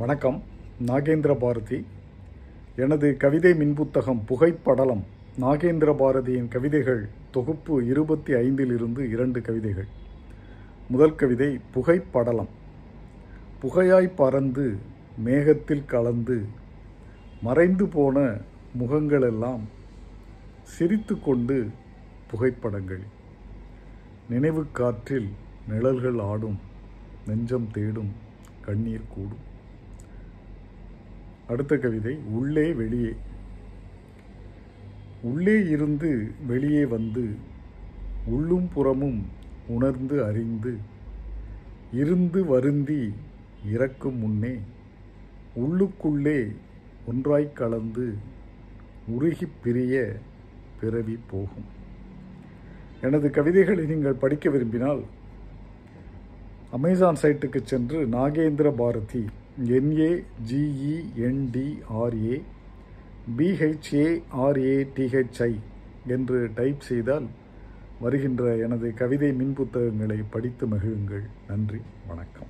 வணக்கம். நாகேந்திர பாரதி. எனது கவிதை மின்புத்தகம் புகைப்படலம். நாகேந்திர பாரதியின் கவிதைகள் தொகுப்பு இருபத்தி ஐந்திலிருந்து இரண்டு கவிதைகள். முதல் கவிதை புகைப்படலம். புகையாய் பறந்து மேகத்தில் கலந்து மறைந்து போன முகங்களெல்லாம் சிரித்து கொண்டு புகைப்படங்கள். நினைவு காற்றில் நிழல்கள் ஆடும் நெஞ்சம் தேடும் கண்ணீர் கூடும். அடுத்த கவிதை உள்ளே வெளியே. உள்ளே இருந்து வெளியே வந்து உள்ளும் புறமும் உணர்ந்து அறிந்து இருந்து வருந்தி இறக்கும் முன்னே உள்ளுக்குள்ளே ஒன்றாய் கலந்து உருகிப் பிரிய பிறவி போகும். எனது கவிதைகளை நீங்கள் படிக்க விரும்பினால் அமேசான் சைட்டுக்கு சென்று நாகேந்திர பாரதி என்ஏ ஜிஇஎன்டிஆர்ஏ பிஹெச்ஏஆர்ஏடிஹெச்ஐ என்று டைப் செய்தால் வருகின்ற எனது கவிதை மின் புத்தகங்களை படித்து மகிழுங்கள். நன்றி. வணக்கம்.